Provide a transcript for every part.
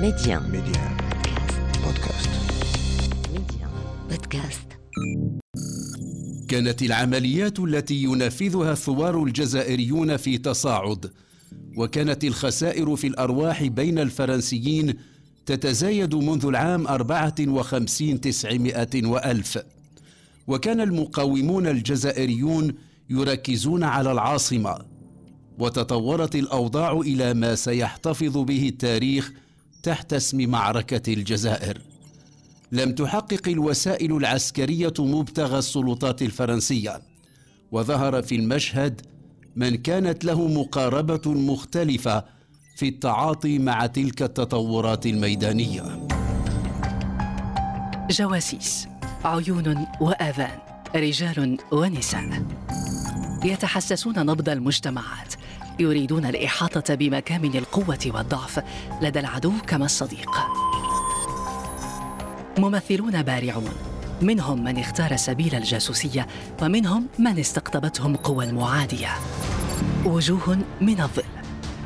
Média. Média. Podcast. Média. Podcast. كانت العمليات التي ينفذها الثوار الجزائريون في تصاعد وكانت الخسائر في الأرواح بين الفرنسيين تتزايد منذ العام أربعة وخمسين تسعمائة وألف وكان المقاومون الجزائريون يركزون على العاصمة وتطورت الأوضاع إلى ما سيحتفظ به التاريخ تحت اسم معركة الجزائر. لم تحقق الوسائل العسكرية مبتغى السلطات الفرنسية. وظهر في المشهد من كانت له مقاربة مختلفة في التعاطي مع تلك التطورات الميدانية. جواسيس عيون وآذان رجال ونساء. يتحسسون نبض المجتمعات. يريدون الإحاطة بمكامن القوة والضعف. لدى العدو كما الصديق. ممثلون بارعون. منهم من اختار سبيل الجاسوسية ومنهم من استقطبتهم قوى المعادية. وجوه من الظل.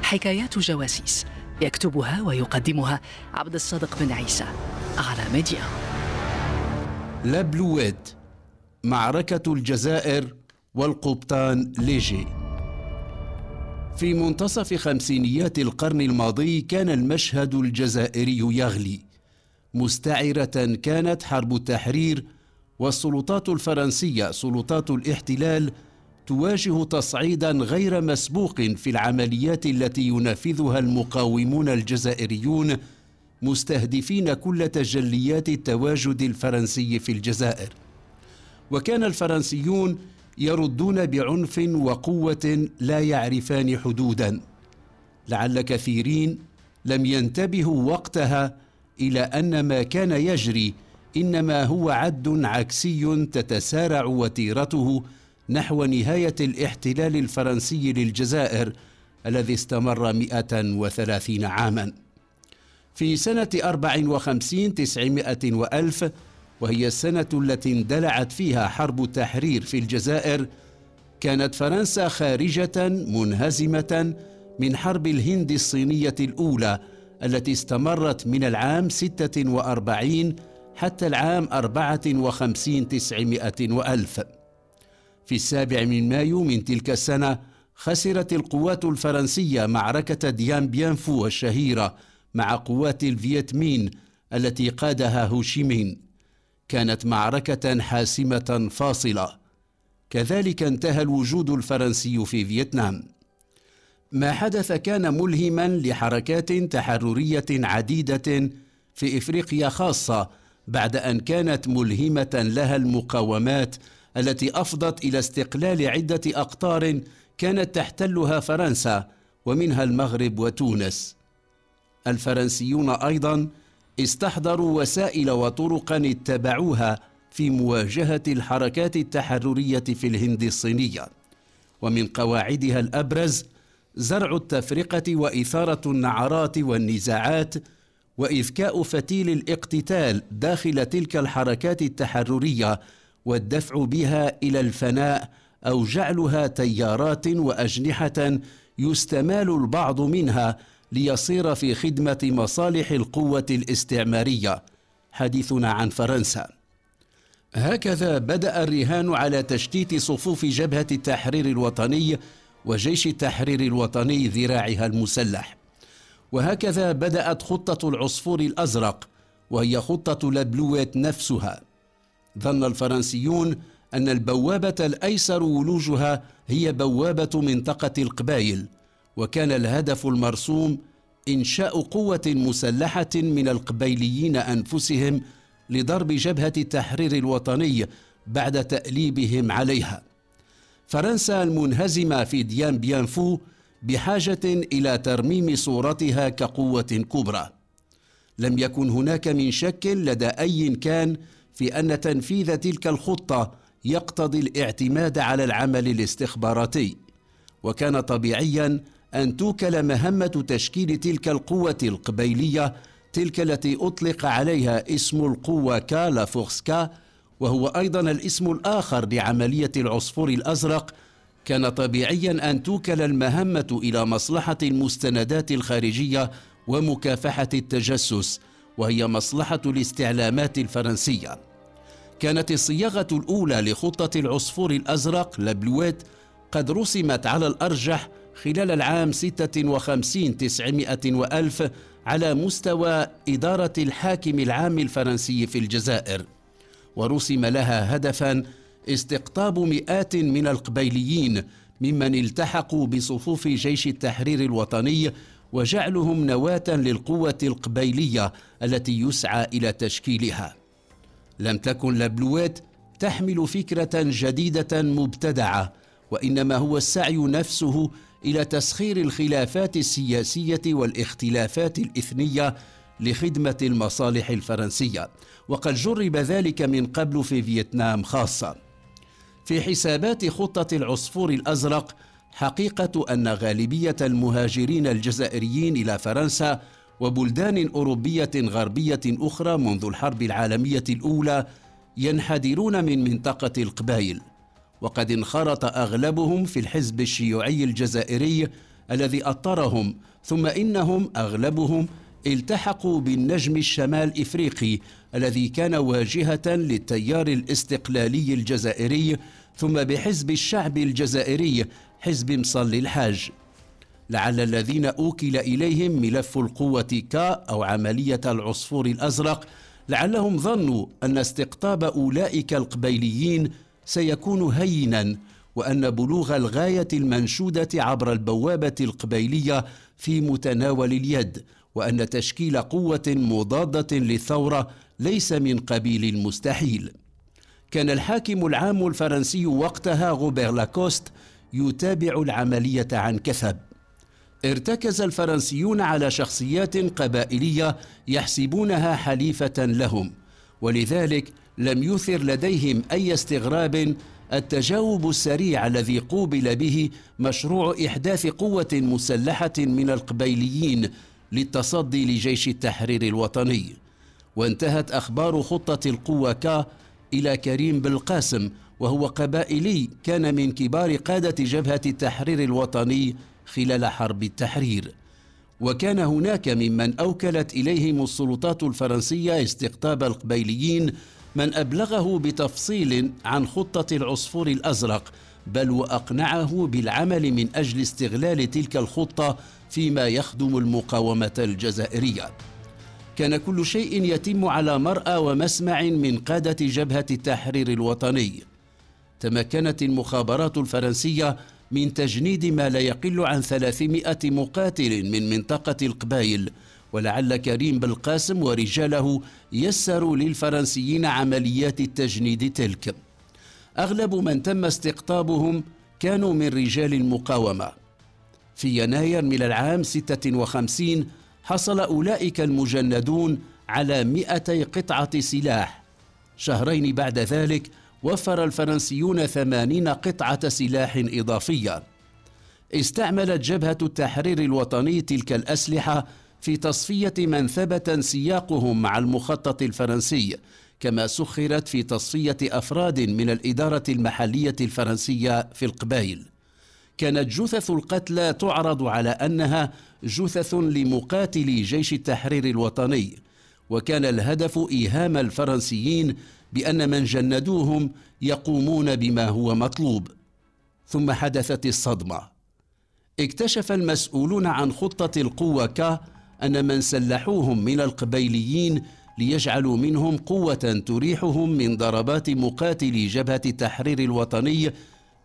حكايات جواسيس يكتبها ويقدمها عبد الصادق بن عيسى على ميديا. لابلويت معركة الجزائر والقبطان ليجي. في منتصف خمسينيات القرن الماضي كان المشهد الجزائري يغلي. مستعرة كانت حرب التحرير والسلطات الفرنسية سلطات الاحتلال تواجه تصعيدا غير مسبوق في العمليات التي ينفذها المقاومون الجزائريون مستهدفين كل تجليات التواجد الفرنسي في الجزائر. وكان الفرنسيون يردون بعنف وقوة لا يعرفان حدودا. لعل كثيرين لم ينتبهوا وقتها إلى أن ما كان يجري إنما هو عد عكسي تتسارع وتيرته نحو نهاية الاحتلال الفرنسي للجزائر الذي استمر 130 عاما. في سنة أربع وخمسين تسعمائة وألف وهي السنة التي اندلعت فيها حرب التحرير في الجزائر كانت فرنسا خارجة منهزمة من حرب الهند الصينية الأولى التي استمرت من العام ستة وأربعين حتى العام أربعة وخمسين تسعمائة وألف. في السابع من مايو من تلك السنة خسرت القوات الفرنسية معركة ديان بيانفو الشهيرة مع قوات الفيتمين التي قادها هوشيمين. كانت معركة حاسمة فاصلة. كذلك انتهى الوجود الفرنسي في فيتنام. ما حدث كان ملهما لحركات تحررية عديدة في إفريقيا خاصة بعد أن كانت ملهمة لها المقاومات التي أفضت إلى استقلال عدة أقطار كانت تحتلها فرنسا ومنها المغرب وتونس. الفرنسيون أيضا استحضروا وسائل وطرقا اتبعوها في مواجهة الحركات التحررية في الهند الصينية. ومن قواعدها الأبرز زرع التفرقة وإثارة النعرات والنزاعات واذكاء فتيل الاقتتال داخل تلك الحركات التحررية والدفع بها إلى الفناء أو جعلها تيارات وأجنحة يستمال البعض منها ليصير في خدمة مصالح القوة الاستعمارية. حديثنا عن فرنسا. هكذا بدأ الرهان على تشتيت صفوف جبهة التحرير الوطني وجيش التحرير الوطني ذراعها المسلح. وهكذا بدأت خطة العصفور الأزرق وهي خطة لابلويت نفسها. ظن الفرنسيون أن البوابة الأيسر ولوجها هي بوابة منطقة القبائل وكان الهدف المرسوم إنشاء قوة مسلحة من القبيليين أنفسهم لضرب جبهة التحرير الوطني بعد تأليبهم عليها. فرنسا المنهزمة في ديان بيان فو بحاجة إلى ترميم صورتها كقوة كبرى. لم يكن هناك من شك لدى أي كان في أن تنفيذ تلك الخطة يقتضي الاعتماد على العمل الاستخباراتي. وكان طبيعيا أن توكل مهمة تشكيل تلك القوة القبيلية تلك التي أطلق عليها اسم القوة كالا فورسكا وهو أيضا الاسم الآخر لعملية العصفور الأزرق. كان طبيعيا أن توكل المهمة إلى مصلحة المستندات الخارجية ومكافحة التجسس وهي مصلحة الاستعلامات الفرنسية. كانت الصياغة الأولى لخطة العصفور الأزرق لبلويت قد رسمت على الأرجح خلال العام 56 900 وألف على مستوى إدارة الحاكم العام الفرنسي في الجزائر. ورسم لها هدفا استقطاب مئات من القبيليين ممن التحقوا بصفوف جيش التحرير الوطني وجعلهم نواة للقوة القبيلية التي يسعى إلى تشكيلها. لم تكن لابلويت تحمل فكرة جديدة مبتدعة وإنما هو السعي نفسه إلى تسخير الخلافات السياسية والاختلافات الإثنية لخدمة المصالح الفرنسية. وقد جرب ذلك من قبل في فيتنام خاصة. في حسابات خطة العصفور الأزرق حقيقة أن غالبية المهاجرين الجزائريين إلى فرنسا وبلدان أوروبية غربية أخرى منذ الحرب العالمية الأولى ينحدرون من منطقة القبائل وقد انخرط أغلبهم في الحزب الشيوعي الجزائري الذي أطرهم ثم إنهم أغلبهم التحقوا بالنجم الشمال إفريقي الذي كان واجهة للتيار الاستقلالي الجزائري ثم بحزب الشعب الجزائري حزب مصلي الحاج. لعل الذين أوكل إليهم ملف القوة كا أو عملية العصفور الأزرق لعلهم ظنوا أن استقطاب أولئك القبيليين سيكون هينا وأن بلوغ الغاية المنشودة عبر البوابة القبيلية في متناول اليد وأن تشكيل قوة مضادة للثورة ليس من قبيل المستحيل. كان الحاكم العام الفرنسي وقتها روبير لاكوست يتابع العملية عن كثب. ارتكز الفرنسيون على شخصيات قبائلية يحسبونها حليفة لهم ولذلك لم يثر لديهم أي استغراب التجاوب السريع الذي قوبل به مشروع إحداث قوة مسلحة من القبيليين للتصدي لجيش التحرير الوطني. وانتهت أخبار خطة القوة كا إلى كريم بالقاسم وهو قبائلي كان من كبار قادة جبهة التحرير الوطني خلال حرب التحرير. وكان هناك ممن أوكلت إليهم السلطات الفرنسية استقطاب القبيليين من أبلغه بتفصيل عن خطة العصفور الأزرق بل وأقنعه بالعمل من أجل استغلال تلك الخطة فيما يخدم المقاومة الجزائرية. كان كل شيء يتم على مرأى ومسمع من قادة جبهة التحرير الوطني. تمكنت المخابرات الفرنسية من تجنيد ما لا يقل عن 300 مقاتل من منطقة القبائل ولعل كريم بالقاسم ورجاله يسروا للفرنسيين عمليات التجنيد تلك. أغلب من تم استقطابهم كانوا من رجال المقاومة. في يناير من العام 56 حصل أولئك المجندون على 200 قطعة سلاح. شهرين بعد ذلك وفر الفرنسيون ثمانين قطعة سلاح إضافية. استعملت جبهة التحرير الوطني تلك الأسلحة في تصفية من ثبت سياقهم مع المخطط الفرنسي كما سخرت في تصفية أفراد من الإدارة المحلية الفرنسية في القبائل كانت جثث القتلى تعرض على أنها جثث لمقاتلي جيش التحرير الوطني وكان الهدف إيهام الفرنسيين بأن من جندوهم يقومون بما هو مطلوب. ثم حدثت الصدمة. اكتشف المسؤولون عن خطة القوة ك أن من سلحوهم من القبيليين ليجعلوا منهم قوة تريحهم من ضربات مقاتلي جبهة التحرير الوطني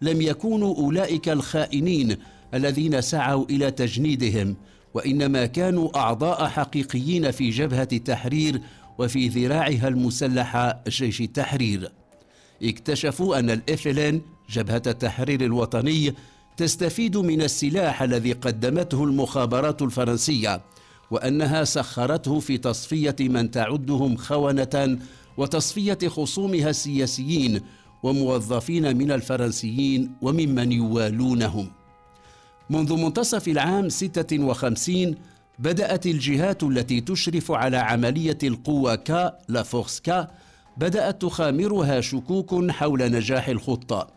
لم يكونوا أولئك الخائنين الذين سعوا إلى تجنيدهم وإنما كانوا أعضاء حقيقيين في جبهة التحرير وفي ذراعها المسلحة جيش التحرير. اكتشفوا أن الإفلين جبهة التحرير الوطني تستفيد من السلاح الذي قدمته المخابرات الفرنسية. وأنها سخرته في تصفية من تعدهم خونة وتصفية خصومها السياسيين وموظفين من الفرنسيين وممن يوالونهم. منذ منتصف العام 56 بدأت الجهات التي تشرف على عملية القوة كا لا فورس كا بدأت تخامرها شكوك حول نجاح الخطة.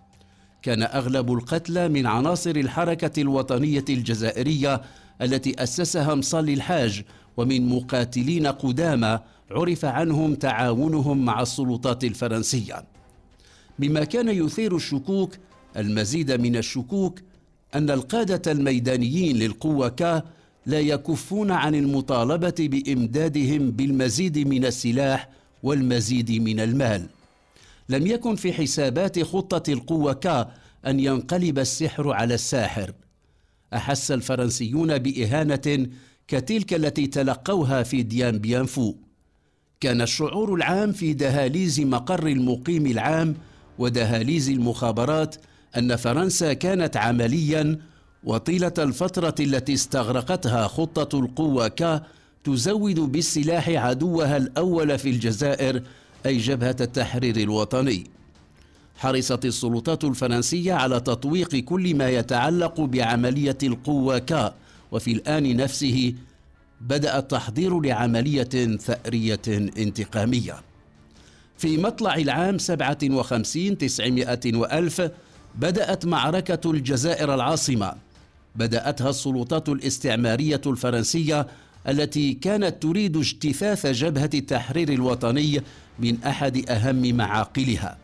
كان أغلب القتلى من عناصر الحركة الوطنية الجزائرية التي أسسها مصلي الحاج ومن مقاتلين قدامى عرف عنهم تعاونهم مع السلطات الفرنسية. مما كان يثير الشكوك المزيد من الشكوك أن القادة الميدانيين للقوة ك لا يكفون عن المطالبة بإمدادهم بالمزيد من السلاح والمزيد من المال. لم يكن في حسابات خطة القوة ك أن ينقلب السحر على الساحر. أحس الفرنسيون بإهانة كتلك التي تلقوها في ديان بيانفو. كان الشعور العام في دهاليز مقر المقيم العام ودهاليز المخابرات أن فرنسا كانت عمليا وطيلة الفترة التي استغرقتها خطة القوة ك تزود بالسلاح عدوها الأول في الجزائر أي جبهة التحرير الوطني. حرصت السلطات الفرنسية على تطويق كل ما يتعلق بعملية القوه ك وفي الآن نفسه بدأ التحضير لعملية ثأرية انتقامية. في مطلع العام 57 900 وألف بدأت معركة الجزائر العاصمة. بدأتها السلطات الاستعمارية الفرنسية التي كانت تريد اجتثاث جبهة التحرير الوطني من أحد أهم معاقلها.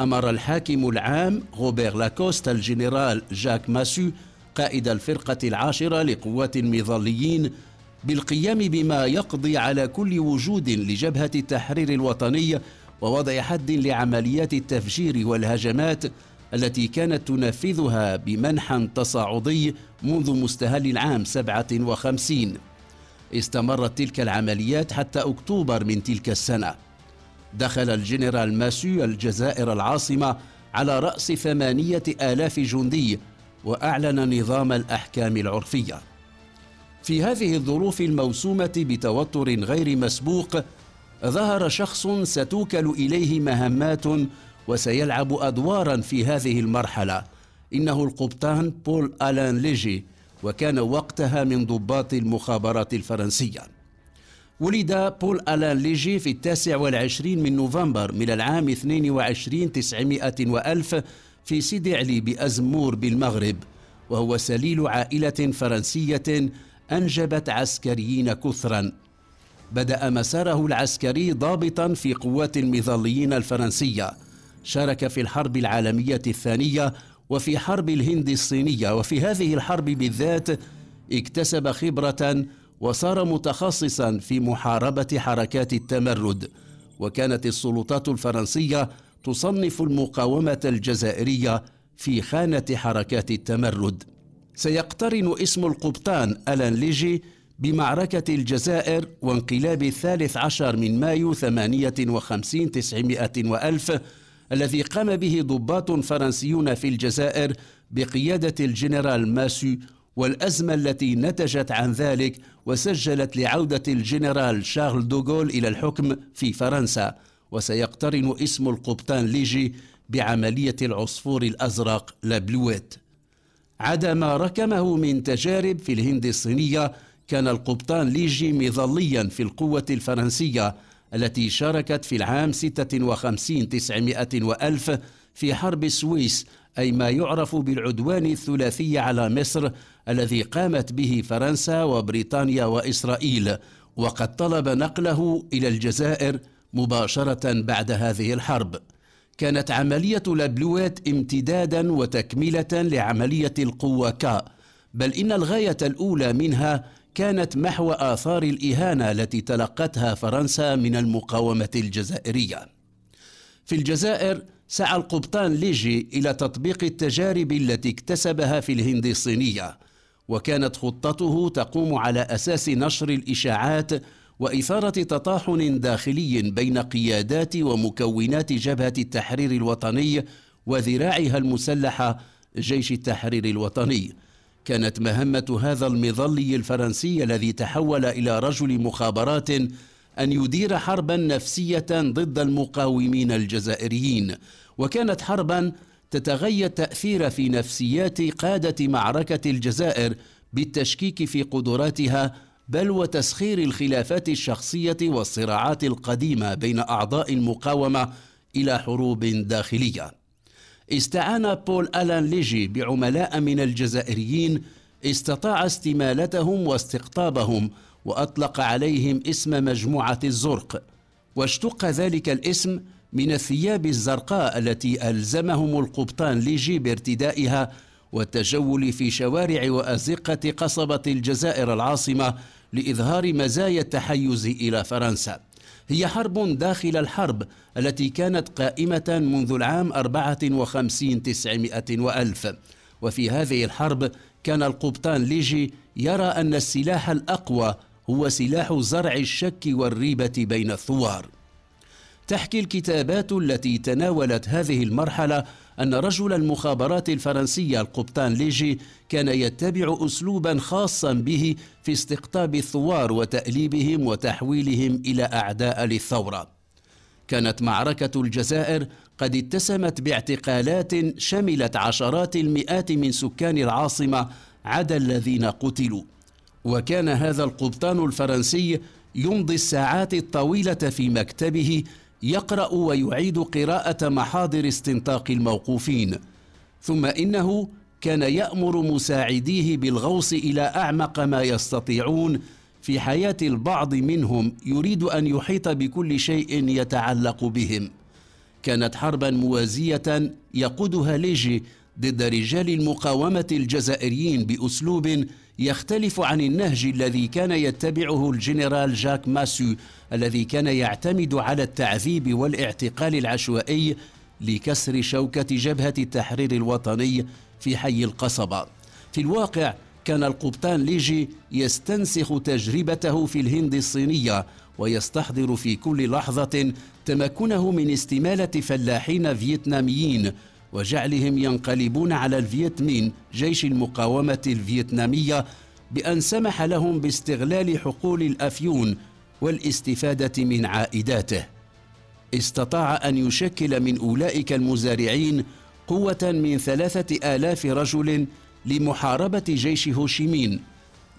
أمر الحاكم العام روبير لاكوست الجنرال جاك ماسو قائد الفرقة العاشرة لقوات المظليين بالقيام بما يقضي على كل وجود لجبهة التحرير الوطني ووضع حد لعمليات التفجير والهجمات التي كانت تنفذها بمنحى تصاعدي منذ مستهل العام 57 استمرت تلك العمليات حتى أكتوبر من تلك السنة. دخل الجنرال ماسو الجزائر العاصمة على رأس ثمانية آلاف جندي وأعلن نظام الأحكام العرفية. في هذه الظروف الموسومة بتوتر غير مسبوق ظهر شخص ستوكل إليه مهمات وسيلعب أدوارا في هذه المرحلة. إنه القبطان بول ألان ليجي وكان وقتها من ضباط المخابرات الفرنسية. ولد بول ألان ليجي في التاسع والعشرين من نوفمبر من العام 22 تسعمائة وألف في سيدي علي بأزمور بالمغرب وهو سليل عائلة فرنسية أنجبت عسكريين كثرا. بدأ مساره العسكري ضابطا في قوات المظليين الفرنسية. شارك في الحرب العالمية الثانية وفي حرب الهند الصينية وفي هذه الحرب بالذات اكتسب خبرة وصار متخصصا في محاربة حركات التمرد وكانت السلطات الفرنسية تصنف المقاومة الجزائرية في خانة حركات التمرد. سيقترن اسم القبطان ألان ليجي بمعركة الجزائر وانقلاب الثالث عشر من مايو ثمانية وخمسين تسعمائة وألف الذي قام به ضباط فرنسيون في الجزائر بقيادة الجنرال ماسو والأزمة التي نتجت عن ذلك وسجلت لعودة الجنرال شارل دوغول إلى الحكم في فرنسا وسيقترن اسم القبطان ليجي بعملية العصفور الأزرق la bleuite. عدا ما ركمه من تجارب في الهند الصينية كان القبطان ليجي مظليا في القوة الفرنسية التي شاركت في العام 56 900 وألف في حرب السويس أي ما يعرف بالعدوان الثلاثي على مصر الذي قامت به فرنسا وبريطانيا وإسرائيل. وقد طلب نقله إلى الجزائر مباشرة بعد هذه الحرب. كانت عملية لابلوات امتدادا وتكملة لعملية القوة كا بل إن الغاية الأولى منها كانت محو آثار الإهانة التي تلقتها فرنسا من المقاومة الجزائرية. في الجزائر سعى القبطان ليجي إلى تطبيق التجارب التي اكتسبها في الهند الصينية وكانت خطته تقوم على أساس نشر الإشاعات وإثارة تطاحن داخلي بين قيادات ومكونات جبهة التحرير الوطني وذراعها المسلحة جيش التحرير الوطني. كانت مهمة هذا المظلي الفرنسي الذي تحول إلى رجل مخابرات أن يدير حربا نفسية ضد المقاومين الجزائريين وكانت حربا تتغير تأثير في نفسيات قادة معركة الجزائر بالتشكيك في قدراتها بل وتسخير الخلافات الشخصية والصراعات القديمة بين أعضاء المقاومة إلى حروب داخلية. استعان بول ألان ليجي بعملاء من الجزائريين استطاع استمالتهم واستقطابهم وأطلق عليهم اسم مجموعة الزرق. واشتق ذلك الاسم من الثياب الزرقاء التي ألزمهم القبطان ليجي بارتدائها والتجول في شوارع وأزقة قصبة الجزائر العاصمة لإظهار مزايا التحيز إلى فرنسا. هي حرب داخل الحرب التي كانت قائمة منذ العام 54 تسعمائة وألف. وفي هذه الحرب كان القبطان ليجي يرى أن السلاح الأقوى هو سلاح زرع الشك والريبة بين الثوار. تحكي الكتابات التي تناولت هذه المرحلة أن رجل المخابرات الفرنسية القبطان ليجي كان يتبع أسلوبا خاصا به في استقطاب الثوار وتأليبهم وتحويلهم إلى أعداء للثورة. كانت معركة الجزائر قد اتسمت باعتقالات شملت عشرات المئات من سكان العاصمة عدا الذين قتلوا. وكان هذا القبطان الفرنسي يمضي الساعات الطويلة في مكتبه يقرأ ويعيد قراءة محاضر استنطاق الموقوفين. ثم إنه كان يأمر مساعديه بالغوص إلى أعمق ما يستطيعون في حياة البعض منهم يريد أن يحيط بكل شيء يتعلق بهم. كانت حربا موازية يقودها ليجي ضد رجال المقاومة الجزائريين بأسلوب يختلف عن النهج الذي كان يتبعه الجنرال جاك ماسو الذي كان يعتمد على التعذيب والاعتقال العشوائي لكسر شوكة جبهة التحرير الوطني في حي القصبة. في الواقع كان القبطان ليجي يستنسخ تجربته في الهند الصينية ويستحضر في كل لحظة تمكنه من استمالة فلاحين فيتناميين وجعلهم ينقلبون على الفيتمين جيش المقاومة الفيتنامية بأن سمح لهم باستغلال حقول الأفيون والاستفادة من عائداته. استطاع أن يشكل من أولئك المزارعين قوة من ثلاثة آلاف رجل لمحاربة جيش هوشيمين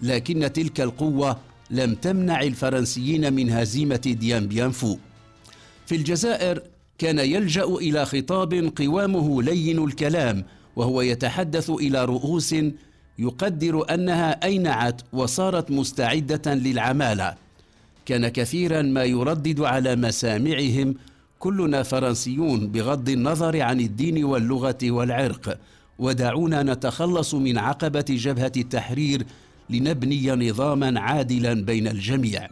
لكن تلك القوة لم تمنع الفرنسيين من هزيمة ديان بيانفو في الجزائر كان يلجأ إلى خطاب قوامه لين الكلام وهو يتحدث إلى رؤوس يقدر أنها أينعت وصارت مستعدة للعمالة. كان كثيرا ما يردد على مسامعهم كلنا فرنسيون بغض النظر عن الدين واللغة والعرق ودعونا نتخلص من عقبة جبهة التحرير لنبني نظاما عادلا بين الجميع.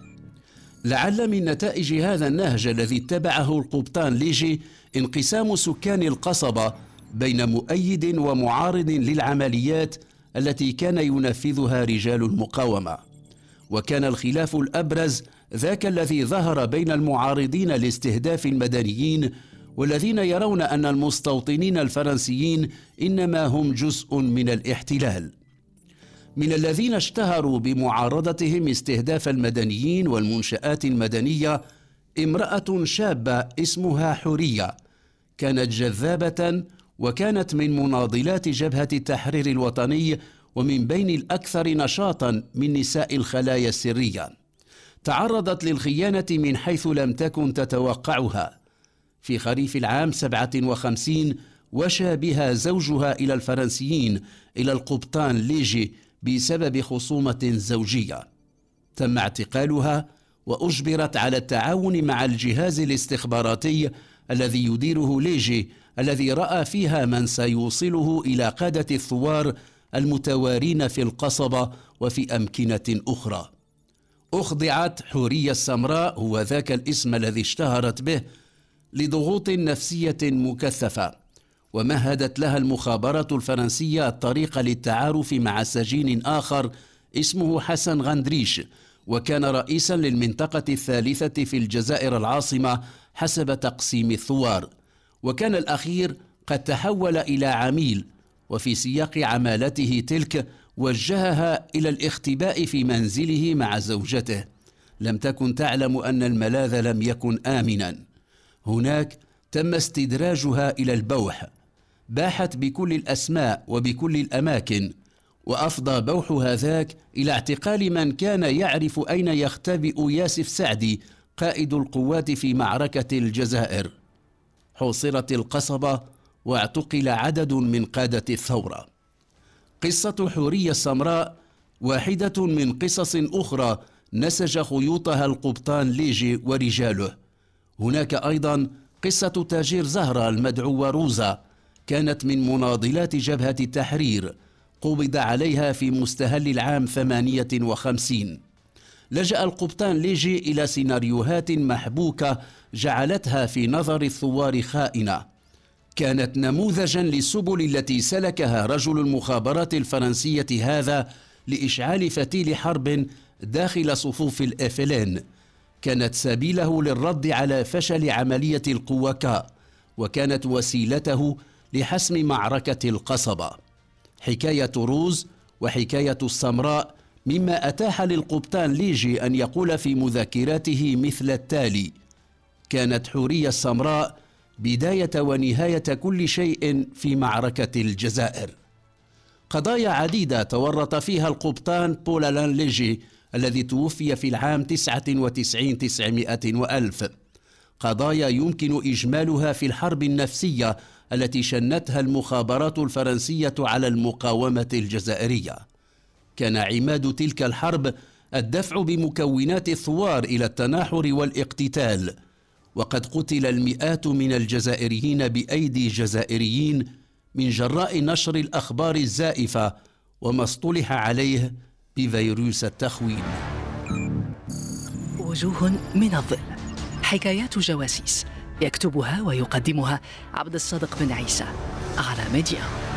لعل من نتائج هذا النهج الذي اتبعه القبطان ليجي انقسام سكان القصبة بين مؤيد ومعارض للعمليات التي كان ينفذها رجال المقاومة. وكان الخلاف الأبرز ذاك الذي ظهر بين المعارضين لاستهداف المدنيين والذين يرون أن المستوطنين الفرنسيين إنما هم جزء من الاحتلال. من الذين اشتهروا بمعارضتهم استهداف المدنيين والمنشآت المدنية امرأة شابة اسمها حورية. كانت جذابة وكانت من مناضلات جبهة التحرير الوطني ومن بين الأكثر نشاطا من نساء الخلايا السرية. تعرضت للخيانة من حيث لم تكن تتوقعها. في خريف العام 57 وشى بها زوجها إلى الفرنسيين إلى القبطان ليجي بسبب خصومة زوجية تم اعتقالها وأجبرت على التعاون مع الجهاز الاستخباراتي الذي يديره ليجي الذي رأى فيها من سيوصله إلى قادة الثوار المتوارين في القصبة وفي أمكنة أخرى. أخضعت حورية السمراء هو ذاك الاسم الذي اشتهرت به لضغوط نفسية مكثفة. ومهدت لها المخابرات الفرنسية الطريق للتعارف مع سجين آخر اسمه حسن غندريش وكان رئيسا للمنطقة الثالثة في الجزائر العاصمة حسب تقسيم الثوار. وكان الأخير قد تحول إلى عميل وفي سياق عمالته تلك وجهها إلى الاختباء في منزله مع زوجته. لم تكن تعلم أن الملاذ لم يكن آمنا. هناك تم استدراجها إلى البوح. باحت بكل الأسماء وبكل الأماكن وأفضى بوح هذاك إلى اعتقال من كان يعرف أين يختبئ ياسف سعدي قائد القوات في معركة الجزائر. حوصرت القصبة واعتقل عدد من قادة الثورة. قصة حورية السمراء واحدة من قصص أخرى نسج خيوطها القبطان ليجي ورجاله. هناك أيضا قصة تاجير زهرة المدعو روزا كانت من مناضلات جبهة التحرير قبض عليها في مستهل العام 58 لجأ القبطان ليجي إلى سيناريوهات محبوكة جعلتها في نظر الثوار خائنة. كانت نموذجا للسبل التي سلكها رجل المخابرات الفرنسية هذا لإشعال فتيل حرب داخل صفوف الإفلين. كانت سبيله للرد على فشل عملية القوكاء وكانت وسيلته لحسم معركة القصبة. حكاية روز وحكاية السمراء مما أتاح للقبطان ليجي أن يقول في مذكراته مثل التالي كانت حورية السمراء بداية ونهاية كل شيء في معركة الجزائر. قضايا عديدة تورط فيها القبطان بولالان ليجي الذي توفي في العام 99 900 وألف. قضايا يمكن إجمالها في الحرب النفسية التي شنتها المخابرات الفرنسية على المقاومة الجزائرية. كان عماد تلك الحرب الدفع بمكونات الثوار إلى التناحر والاقتتال وقد قتل المئات من الجزائريين بأيدي جزائريين من جراء نشر الأخبار الزائفة وما اصطلح عليه بفيروس التخوين. وجوه من الظل. حكايات جواسيس. يكتبها ويقدمها عبد الصادق بن عيسى على ميديا.